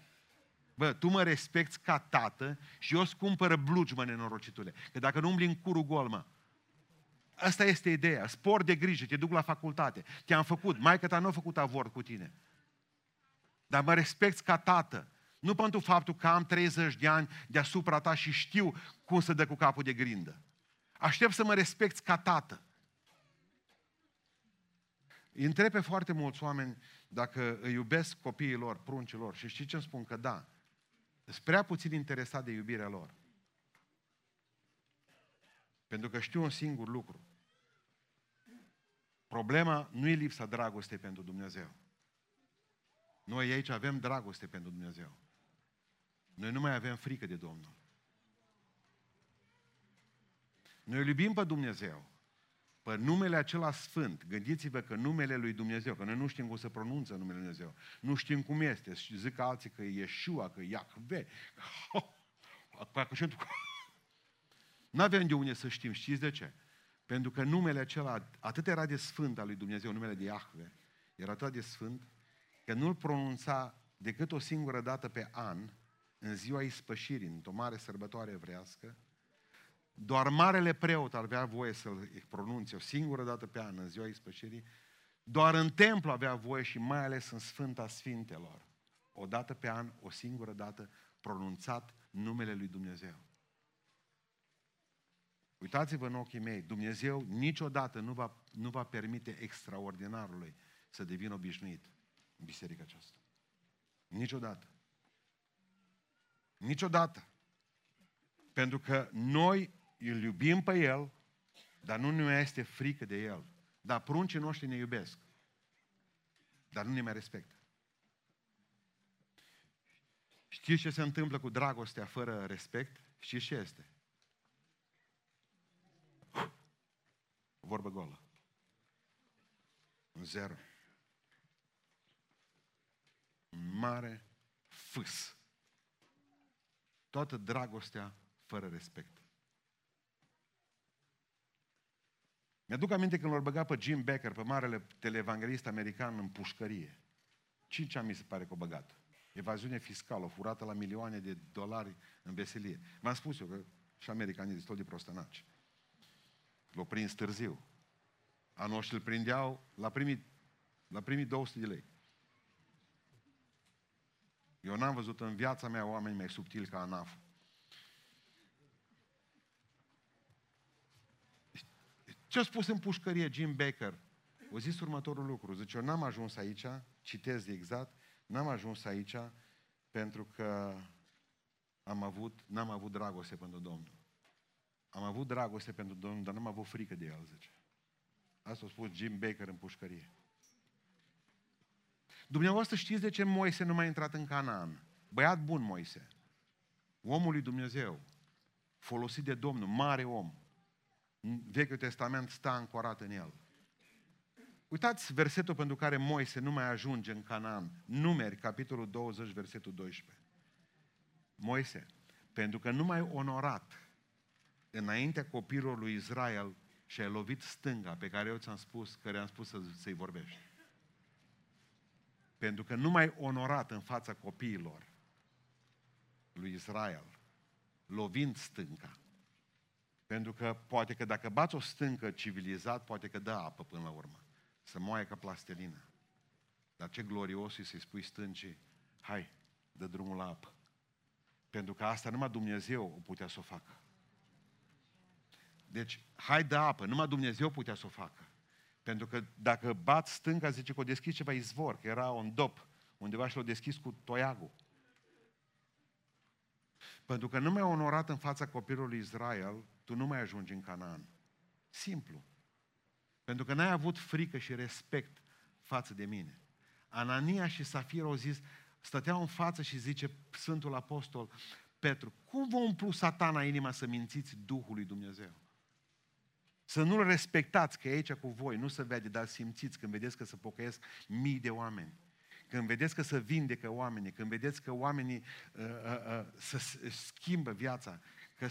Bă, tu mă respecti ca tată și eu îți cumpără blugi, mă, nenorocitule. Că dacă nu umbli în curul gol, mă. Asta este ideea. Spor de grijă, te duc la facultate. Te-am făcut. Maica ta nu a făcut avort cu tine. Dar mă respecti ca tată. Nu pentru faptul că am 30 de ani deasupra ta și știu cum să dă cu capul de grindă. Aștept să mă respecti ca tată. Îi întreb pe foarte mulți oameni dacă îi iubesc copiilor, pruncilor și știți ce îmi spun? Că da. Sunt prea puțin interesat de iubirea lor. Pentru că știu un singur lucru. Problema nu e lipsa dragostei pentru Dumnezeu. Noi aici avem dragoste pentru Dumnezeu. Noi nu mai avem frică de Domnul. Noi îl iubim pe Dumnezeu. Pe numele acela sfânt. Gândiți-vă că numele lui Dumnezeu, că noi nu știm cum să pronunță numele lui Dumnezeu. Nu știm cum este. Și zic alții că e Yeshua, că e Iahve. Nu avem de unde să știm. Știți de ce? Pentru că numele acela atât era de sfânt al lui Dumnezeu, numele de Iahve, era atât de sfânt, că nu-l pronunța decât o singură dată pe an, în ziua ispășirii, într-o mare sărbătoare evrească, doar marele preot avea voie să-l pronunțe o singură dată pe an, în ziua ispășirii, doar în templu avea voie și mai ales în Sfânta Sfintelor. O dată pe an, o singură dată, pronunțat numele lui Dumnezeu. Uitați-vă în ochii mei, Dumnezeu niciodată nu va, nu va permite extraordinarului să devină obișnuit în biserica aceasta. Niciodată. Niciodată. Pentru că noi îl iubim pe El, dar nu ne este frică de El. Dar pruncii noștri ne iubesc. Dar nu ne mai respectă. Știți ce se întâmplă cu dragostea fără respect? Știți ce este? Vorbă goală. Un zero. Un mare fâs toată dragostea fără respect. Mi-aduc aminte când l-au băgat pe Jim Becker, pe marele televangelist american, în pușcărie. Cinci ani mi se pare că o băgat. Evaziune fiscală, furată la milioane de dolari în veselie. V-am spus eu că și americanii sunt tot de prostănaci. L-au prins târziu. Anul îl prindeau la primii, la primii 200 de lei. Eu n-am văzut în viața mea oameni mai subtili ca ANAF. Ce a spus în pușcărie Jim Baker? O zis următorul lucru. Zice, eu n-am ajuns aici, citez de exact, n-am ajuns aici pentru că am avut, n-am avut dragoste pentru Domnul. Am avut dragoste pentru Domnul, dar n-am avut frică de El, zice. Asta a spus Jim Baker în pușcărie. Dumneavoastră știți de ce Moise nu mai a intrat în Canaan? Băiat bun Moise. Omul lui Dumnezeu. Folosit de Domnul, mare om. Vechiul Testament sta ancorat în el. Uitați versetul pentru care Moise nu mai ajunge în Canaan. Numeri, capitolul 20, versetul 12. Moise, pentru că nu mai onorat înaintea copilului lui Israel și ai lovit stânga pe care eu ți-am spus, care am spus să, să-i vorbești. Pentru că nu mai onorat în fața copiilor lui Israel, lovind stânca. Pentru că poate că dacă bați o stâncă civilizat, poate că dă apă până la urmă. Să moaie ca plastelină. Dar ce glorios e să-i spui stâncii, hai, dă drumul la apă. Pentru că asta numai Dumnezeu o putea să o facă. Deci, hai de apă, numai Dumnezeu putea să o facă. Pentru că dacă bat stânca, zice că o deschis ceva izvor, că era un dop, undeva și l-o deschis cu toiagul. Pentru că nu mai onorat în fața copilului Israel, tu nu mai ajungi în Canaan. Simplu. Pentru că n-ai avut frică și respect față de mine. Anania și Safir au zis, stăteau în față și zice Sfântul Apostol Petru, cum vă umplu satana inima să mințiți Duhul lui Dumnezeu? Să nu-L respectați, că e aici cu voi, nu să vede, dar simțiți când vedeți că se pocăiesc mii de oameni. Când vedeți că se vindecă oamenii, când vedeți că oamenii uh, uh, uh, să schimbă viața, că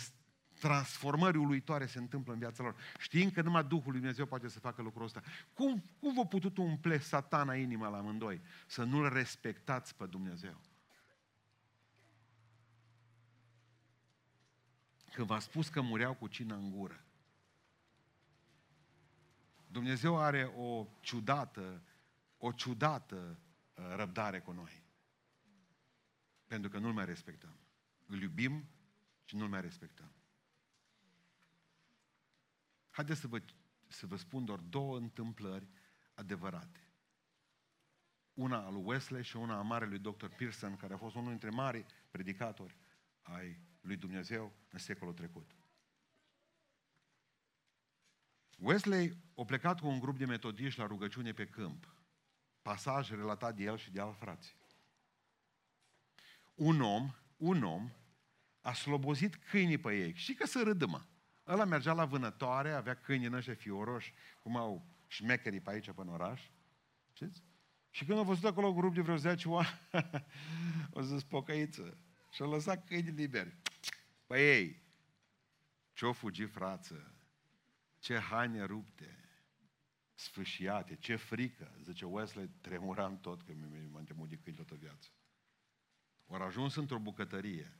transformări uluitoare se întâmplă în viața lor, știind că numai Duhul lui Dumnezeu poate să facă lucrul ăsta. Cum, cum v-a putut umple satana inima la amândoi? Să nu-L respectați pe Dumnezeu. Când v-a spus că mureau cu cină în gură, Dumnezeu are o ciudată, o ciudată uh, răbdare cu noi. Pentru că nu-L mai respectăm. Îl iubim și nu-L mai respectăm. Haideți să vă, să vă spun doar două întâmplări adevărate. Una a lui Wesley și una a marelui dr. Pearson, care a fost unul dintre mari predicatori ai lui Dumnezeu în secolul trecut. Wesley a plecat cu un grup de metodiști la rugăciune pe câmp. Pasaj relatat de el și de alți frați. Un om, un om, a slobozit câinii pe ei. Și că să râdă, mă. Ăla mergea la vânătoare, avea câini în ăștia fioroși, cum au șmecherii pe aici, în oraș. Știți? Și când a văzut acolo un grup de vreo 10 oameni, o zis pocăiță. Și a lăsat câinii liberi. Păi ei, ce-o fugi frață, ce haine rupte, sfâșiate, ce frică. Zice Wesley, tremuram tot că m-am temut de câini toată viața. Ori ajuns într-o bucătărie,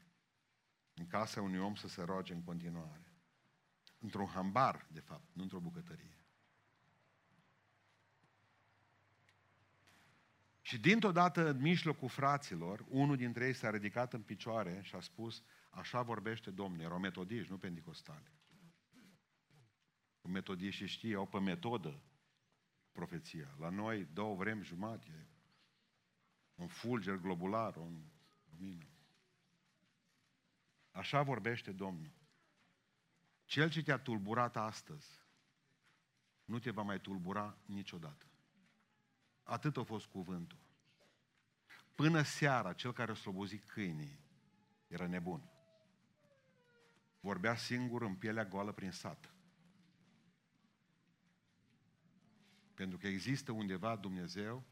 în casa unui om să se roage în continuare. Într-un hambar, de fapt, nu într-o bucătărie. Și dintr-o dată, în mijlocul fraților, unul dintre ei s-a ridicat în picioare și a spus, așa vorbește Domnul, erau metodiști, nu pentecostale. Metodiștii știe, au pe metodă profeția. La noi, două vremi jumate, un fulger globular, un lumină. Așa vorbește Domnul. Cel ce te-a tulburat astăzi, nu te va mai tulbura niciodată. Atât a fost cuvântul. Până seara, cel care a slobozit câinii era nebun. Vorbea singur în pielea goală prin sat. Pentru că există undeva Dumnezeu,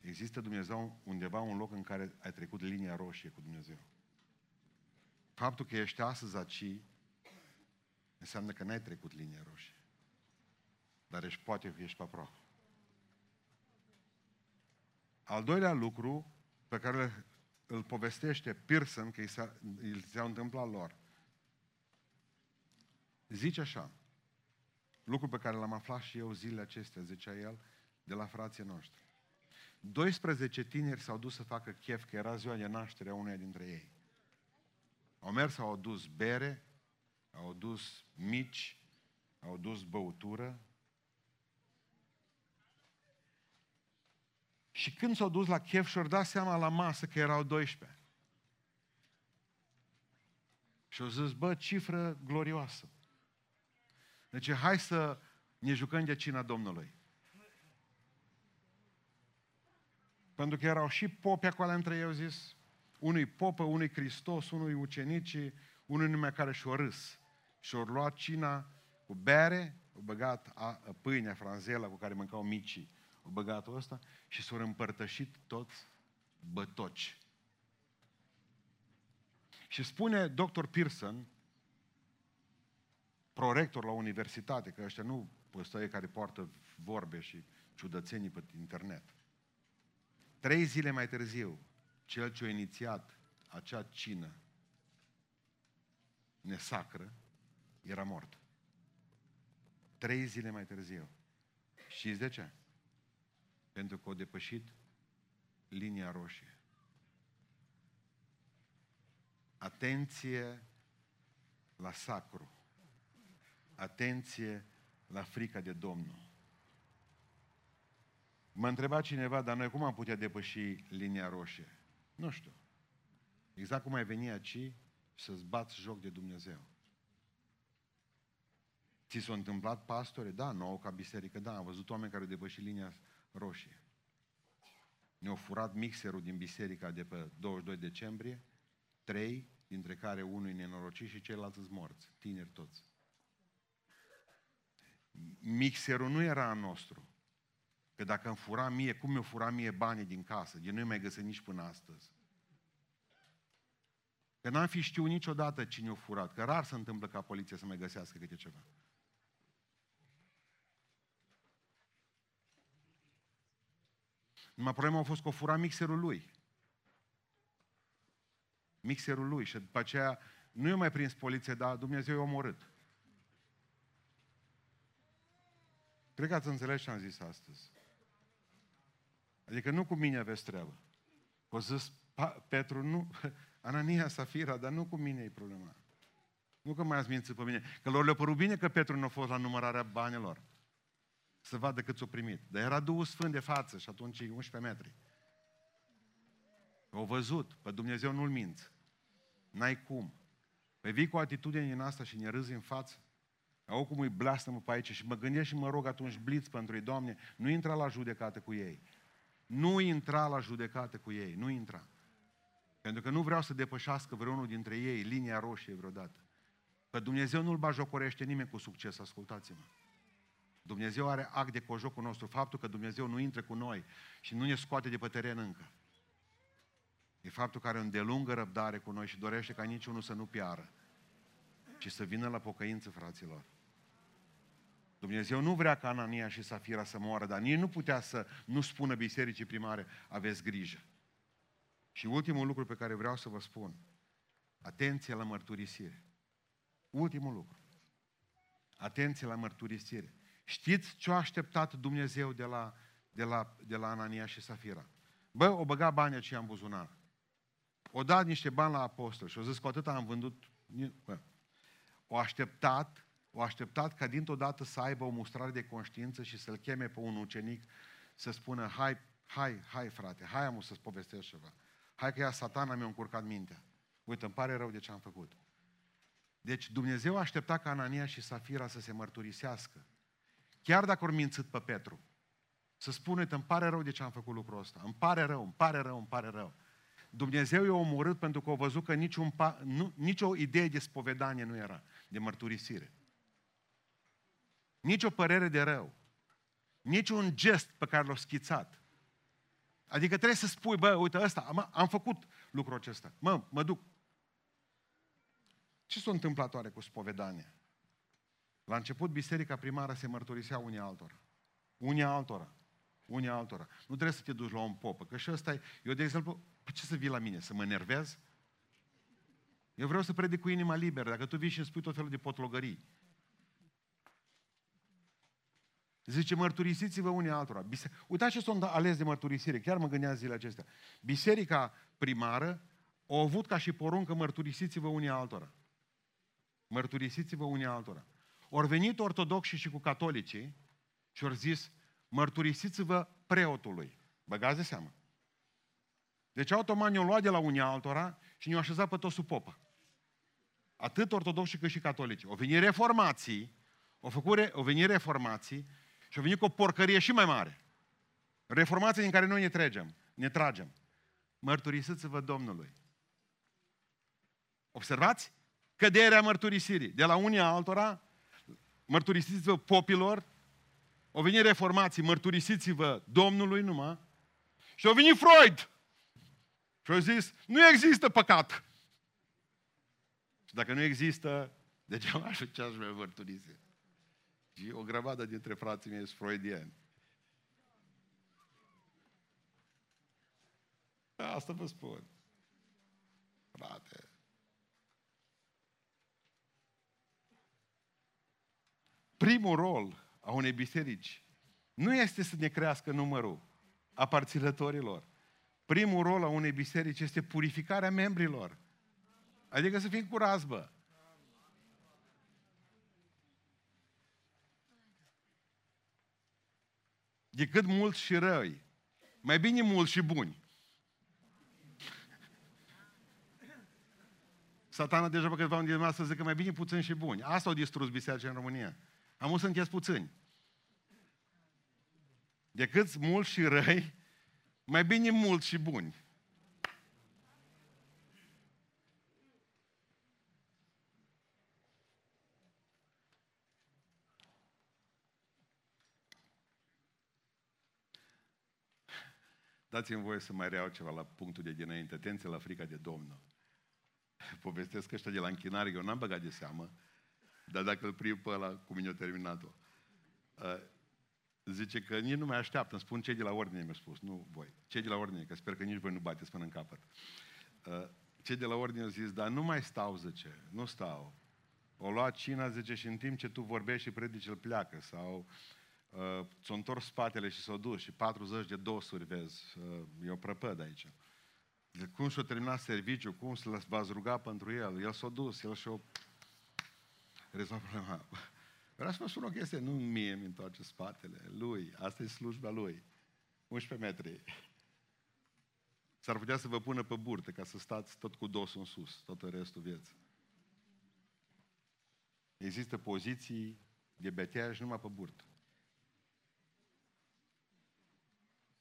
există Dumnezeu undeva un loc în care ai trecut linia roșie cu Dumnezeu. Faptul că ești astăzi aici înseamnă că n-ai trecut linia roșie. dar ești poate că ești pe aproape. Al doilea lucru pe care îl povestește Pearson, că i s-a, i s-a întâmplat lor, zice așa, lucru pe care l-am aflat și eu zilele acestea, zicea el, de la frații noștri. 12 tineri s-au dus să facă chef, că era ziua de naștere a uneia dintre ei. Au mers, au adus bere, au adus mici, au adus băutură. Și când s-au dus la chef și-au dat seama la masă că erau 12. Și au zis, bă, cifră glorioasă. Deci hai să ne jucăm de cina Domnului. Pentru că erau și popi acolo între ei, au zis, unui popă, unui Hristos, unui ucenicii, unui nume care și-o râs. Și-au luat cina cu bere, au băgat a, pâinea franzela cu care mâncau micii, au băgat ăsta și s-au împărtășit toți bătoci. Și spune dr. Pearson, prorector la universitate, că ăștia nu păstăie care poartă vorbe și ciudățenii pe internet. Trei zile mai târziu, cel ce a inițiat acea cină nesacră era mort. Trei zile mai târziu. Știți de ce? Pentru că au depășit linia roșie. Atenție la sacru. Atenție la frica de Domnul. Mă întreba cineva, dar noi cum am putea depăși linia roșie? Nu știu. Exact cum ai veni aici să-ți bați joc de Dumnezeu. Ți s-a întâmplat, pastore? Da, nouă ca biserică, da. Am văzut oameni care au depășit linia roșie. Ne-au furat mixerul din biserica de pe 22 decembrie, trei, dintre care unul e nenorocit și ceilalți sunt morți, tineri toți. Mixerul nu era al nostru. Că dacă îmi fura mie, cum mi-o fura mie banii din casă? Eu nu mai găsesc nici până astăzi. Că n-am fi știut niciodată cine o furat. Că rar se întâmplă ca poliția să mai găsească câte ceva. Numai problema a fost că o fura mixerul lui. Mixerul lui. Și după aceea nu i-a mai prins poliția, dar Dumnezeu i-a omorât. Cred că ați înțeles ce am zis astăzi. Adică nu cu mine aveți treabă. O zis Petru, nu, Anania, Safira, dar nu cu mine e problema. Nu că mai ați mințit pe mine. Că lor le-a părut bine că Petru nu a fost la numărarea banilor. Să vadă cât s-o primit. Dar era Duhul Sfânt de față și atunci e 11 metri. Au văzut, pe Dumnezeu nu-l minți. N-ai cum. Păi vii cu o atitudine din asta și ne râzi în față. Au cum îi blastă pe aici și mă gândesc și mă rog atunci bliț pentru ei, Doamne, nu intra la judecată cu ei. Nu intra la judecată cu ei, nu intra. Pentru că nu vreau să depășească vreunul dintre ei linia roșie vreodată. Că Dumnezeu nu-l bajocorește nimeni cu succes, ascultați-mă. Dumnezeu are act de cojocul nostru, faptul că Dumnezeu nu intră cu noi și nu ne scoate de pe teren încă. E faptul că are o îndelungă răbdare cu noi și dorește ca niciunul să nu piară, ci să vină la pocăință, fraților. Dumnezeu nu vrea ca Anania și Safira să moară, dar nici nu putea să nu spună bisericii primare, aveți grijă. Și ultimul lucru pe care vreau să vă spun, atenție la mărturisire. Ultimul lucru. Atenție la mărturisire. Știți ce a așteptat Dumnezeu de la, de la, de la Anania și Safira? Bă, o băga banii aceia în buzunar. O dat niște bani la apostol și o zis că atât am vândut. Bă. O așteptat o așteptat ca dintr-o dată să aibă o mustrare de conștiință și să-l cheme pe un ucenic să spună, hai, hai, hai frate, hai am să-ți povestesc ceva. Hai că ea satana mi-a încurcat mintea. Uite, îmi pare rău de ce am făcut. Deci Dumnezeu aștepta ca Anania și Safira să se mărturisească. Chiar dacă au mințit pe Petru. Să spună, uite, îmi pare rău de ce am făcut lucrul ăsta. Îmi pare rău, îmi pare rău, îmi pare rău. Dumnezeu i-a omorât pentru că a văzut că niciun pa, nu, nicio idee de spovedanie nu era, de mărturisire. Nici o părere de rău. Nici un gest pe care l-a schițat. Adică trebuie să spui, bă, uite ăsta, am, am făcut lucrul acesta. Mă, mă duc. Ce s-a întâmplat oare cu spovedania? La început, biserica primară se mărturisea unii altora. Unii altora. Unii altora. Nu trebuie să te duci la un popă, că și ăsta e... Eu, de exemplu, pe ce să vii la mine? Să mă enervez? Eu vreau să predic cu inima liberă. Dacă tu vii și îmi spui tot felul de potlogării. Zice, mărturisiți-vă unii altora. Bise... Uitați ce sunt ales de mărturisire. Chiar mă gândeam zilele acestea. Biserica primară au avut ca și poruncă mărturisiți-vă unii altora. Mărturisiți-vă unii altora. Ori venit ortodoxii și cu catolicii și au zis, mărturisiți-vă preotului. Băgați de seamă. Deci automat ne-au luat de la unii altora și ne-au așezat pe toți sub popă. Atât ortodoxi cât și catolici. Au venit reformații, au, făcut, au venit reformații și au venit cu o porcărie și mai mare. Reformații din care noi ne tragem. Ne tragem. Mărturisiți-vă Domnului. Observați? Căderea mărturisirii. De la unii altora, mărturisiți-vă popilor, au venit reformații, mărturisiți-vă Domnului numai, și au venit Freud. Și au zis, nu există păcat. Și dacă nu există, degeaba așa ce aș vrea mărturisi. Și o grămadă dintre frații mei sunt freudieni. Asta vă spun. Frate. Primul rol a unei biserici nu este să ne crească numărul aparținătorilor. Primul rol a unei biserici este purificarea membrilor. Adică să fim curați, bă. Decât mulți și răi. Mai bine mulți și buni. Satana deja pe câteva din să zică mai bine puțini și buni. Asta au distrus biserica în România. Am să încheiesc puțini. Decât mulți și răi, mai bine mulți și buni. Dați-mi voie să mai reau ceva la punctul de dinainte. Atenție la frica de Domnul. Povestesc ăștia de la închinare, eu n-am băgat de seamă, dar dacă îl prind pe ăla, cum mi-a terminat-o. Uh, zice că nici nu mai așteaptă, îmi spun cei de la ordine, mi-au spus, nu voi. Cei de la ordine, că sper că nici voi nu bateți până în capăt. Uh, cei de la ordine au zis, dar nu mai stau, zice, nu stau. O luat cina, zice, și în timp ce tu vorbești și predici, îl pleacă. Sau uh, ți-o întors spatele și s-o dus și 40 de dosuri, vezi, uh, e o prăpăd aici. Zice, cum și-o terminat serviciu, cum să v-ați ruga pentru el? El s-a dus, el și-o rezolvat problema. Vreau să vă spun o chestie, nu mie mi întoarce spatele, lui, asta e slujba lui. 11 metri. S-ar putea să vă pună pe burtă ca să stați tot cu dosul în sus, tot restul vieții. Există poziții de beteaj numai pe burtă.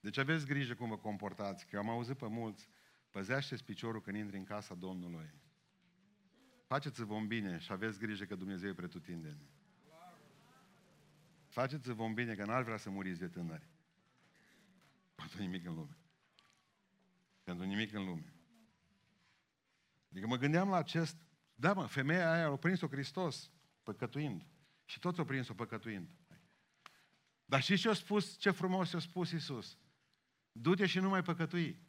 Deci aveți grijă cum vă comportați, că am auzit pe mulți, păzește-ți piciorul când intri în casa Domnului. Faceți-vă un bine și aveți grijă că Dumnezeu e pretutindeni. Faceți-vă un bine, că n-ar vrea să muriți de tânări. Pentru nimic în lume. Pentru nimic în lume. Adică mă gândeam la acest... Da, mă, femeia aia a prins-o Hristos păcătuind. Și toți au prins-o păcătuind. Dar și ce a spus, ce frumos a spus Iisus? Du-te și nu mai păcătui.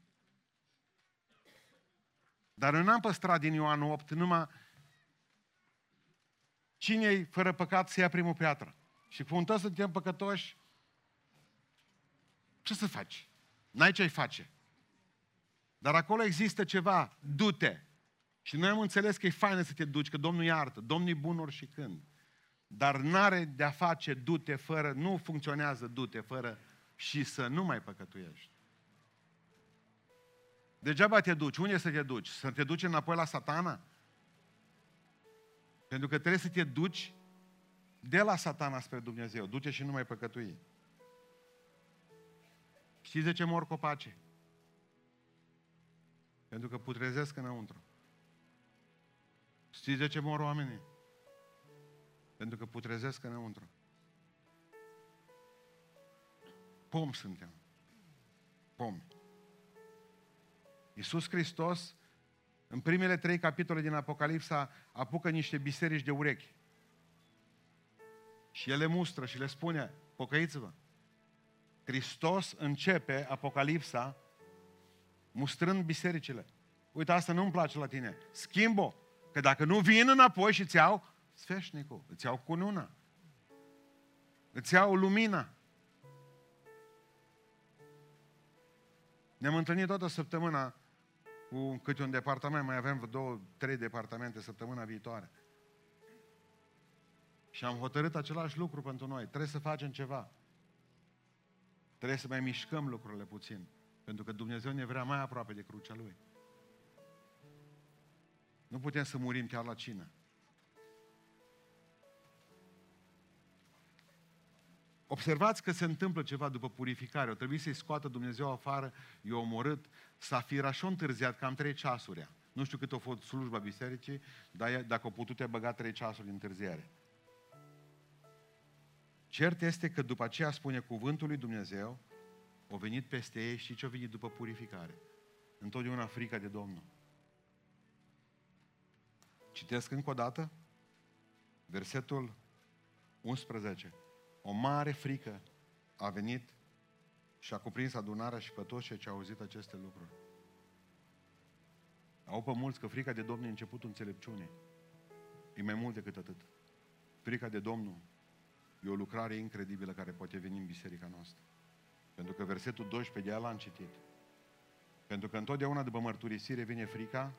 Dar eu n-am păstrat din Ioan 8 numai cine fără păcat să ia primul piatră. Și cum toți suntem păcătoși, ce să faci? N-ai ce-ai face. Dar acolo există ceva, du-te. Și noi am înțeles că e faină să te duci, că Domnul iartă, Domnul e bun ori și când. Dar n-are de-a face du-te fără, nu funcționează du-te fără și să nu mai păcătuiești. Degeaba te duci. Unde să te duci? Să te duci înapoi la satana? Pentru că trebuie să te duci de la satana spre Dumnezeu. Duce și nu mai păcătui. Știți de ce mor copace? Pentru că putrezesc înăuntru. Știți de ce mor oamenii? Pentru că putrezesc înăuntru. Pom suntem. Pomi. Iisus Hristos, în primele trei capitole din Apocalipsa, apucă niște biserici de urechi. Și el le mustră și le spune, pocăiți-vă. Hristos începe Apocalipsa mustrând bisericile. Uite, asta nu-mi place la tine. Schimbo. Că dacă nu vin înapoi și îți iau sfeșnicul, îți iau cununa, îți iau lumina. Ne-am întâlnit toată săptămâna cu câte un departament, mai avem două, trei departamente săptămâna viitoare. Și am hotărât același lucru pentru noi. Trebuie să facem ceva. Trebuie să mai mișcăm lucrurile puțin. Pentru că Dumnezeu ne vrea mai aproape de crucea Lui. Nu putem să murim chiar la cină. Observați că se întâmplă ceva după purificare. O trebuie să-i scoată Dumnezeu afară, i-a omorât. Safira și-a întârziat cam trei ceasuri. Nu știu cât a fost slujba bisericii, dar dacă o putut, te băga trei ceasuri în întârziere. Cert este că după aceea spune cuvântul lui Dumnezeu, o venit peste ei și ce a venit după purificare? Întotdeauna frica de Domnul. Citesc încă o dată versetul 11. O mare frică a venit și a cuprins adunarea și pe toți cei ce au auzit aceste lucruri. Au pe mulți că frica de Domnul e începutul înțelepciunii. E mai mult decât atât. Frica de Domnul e o lucrare incredibilă care poate veni în biserica noastră. Pentru că versetul 12 de l-am citit. Pentru că întotdeauna după mărturisire vine frica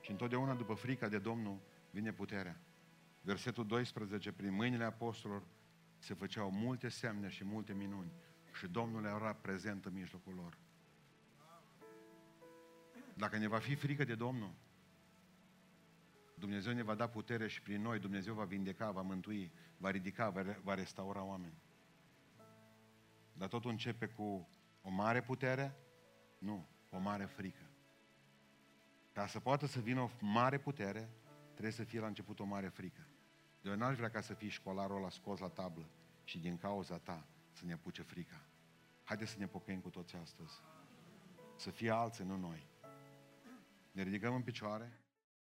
și întotdeauna după frica de Domnul vine puterea. Versetul 12, prin mâinile apostolilor se făceau multe semne și multe minuni și Domnul era prezent în mijlocul lor. Dacă ne va fi frică de Domnul, Dumnezeu ne va da putere și prin noi Dumnezeu va vindeca, va mântui, va ridica, va, va restaura oameni. Dar totul începe cu o mare putere? Nu, o mare frică. Ca să poată să vină o mare putere, trebuie să fie la început o mare frică. Eu n-aș vrea ca să fii școlarul ăla scos la tablă și din cauza ta să ne apuce frica. Haideți să ne pocăim cu toți astăzi. Să fie alții, nu noi. Ne ridicăm în picioare.